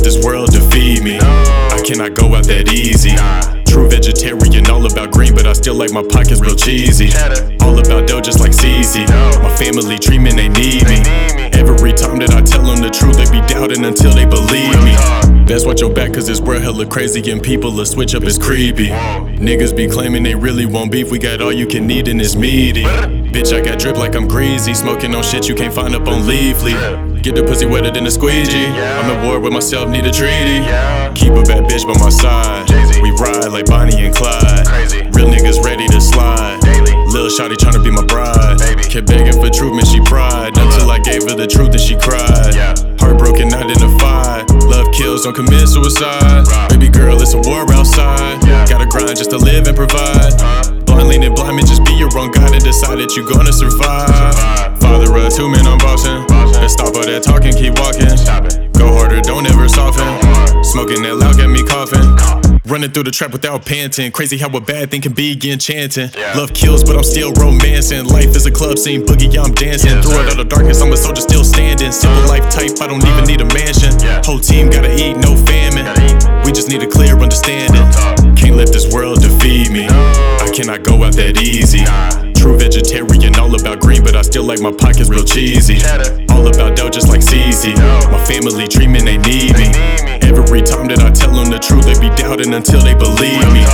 this world defeat me. I cannot go out that easy. True vegetarian, all about green, but I still like my pockets real cheesy. All about dough, just like CZ. My family treatment, they need me. Every time that I tell them the truth, they be doubting until they believe me. Best watch your back, cause this world hella crazy and people will switch up is creepy. Niggas be claiming they really want beef, we got all you can eat and it's meaty. Bitch, I got drip like I'm greasy, smoking on shit you can't find up on Leafly. Get the pussy wetter than a squeegee. I'm at war with myself, need a treaty. Keep a bad bitch by my side. We ride like Bonnie and Clyde. Real niggas ready to slide. Lil Shotty tryna be my bride. Kept begging for truth, man, she cried. Until I gave her the truth and she cried. Heartbroken, identified. Love kills, don't commit suicide. Baby girl, it's a war outside. Gotta grind just to live and provide. Blind leaning blind, man, just be your own God and decide that you're gonna survive. Father of two men, I'm bossing. Let's stop all that talking, keep walking. Go harder, don't ever soften. Smoking that loud got me coughing. Running through the trap without panting. Crazy how a bad thing can be enchanting. Love kills, but I'm still romancing. Life is a club scene, boogie, yeah, I'm dancing. Through it all the darkness, I'm a soldier still standing. Simple life type, I don't even need a mansion. Whole team gotta eat, no famine. We just need a clear understanding. Can't let this world defeat me. I cannot go out that easy. True like my pockets real cheesy. All about dough, just like CZ. My family treatment, they need me. Every time that I tell them the truth, they be doubting until they believe me.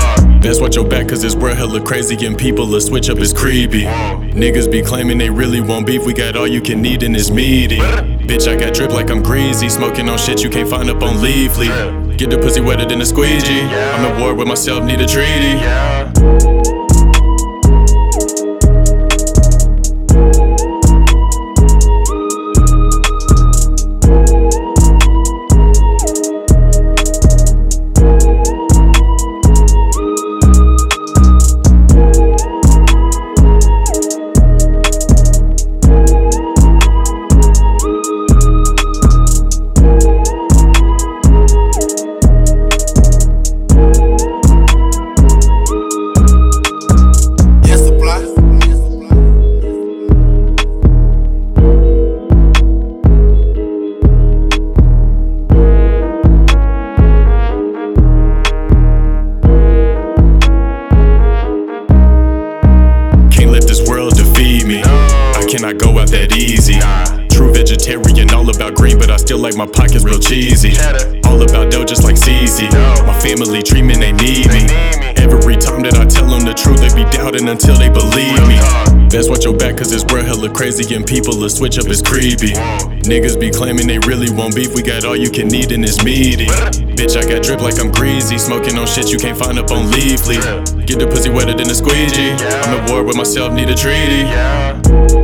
Best watch your back, cause this world hella crazy and people will switch up is creepy. Niggas be claiming they really want beef, we got all you can eat and it's meaty. Bitch, I got drip like I'm greasy, smoking on shit you can't find up on Leafly. Get the pussy wetter than a squeegee. I'm at war with myself, need a treaty. This world defeat me. I cannot go out that easy. True vegetarian, all about green, but I still like my pockets real cheesy. All about dough, just like CZ. My family treatment, they need me. Every time that I tell them the truth, they be doubting until they believe me. Best watch your back, cause this world hella crazy and people will switch up is creepy. Niggas be claiming they really want beef, we got all you can eat and it's meaty. Bitch, I got drip like I'm greasy, smoking on shit you can't find up on Leafly. Get the pussy wetter than a squeegee. I'm at war with myself, need a treaty.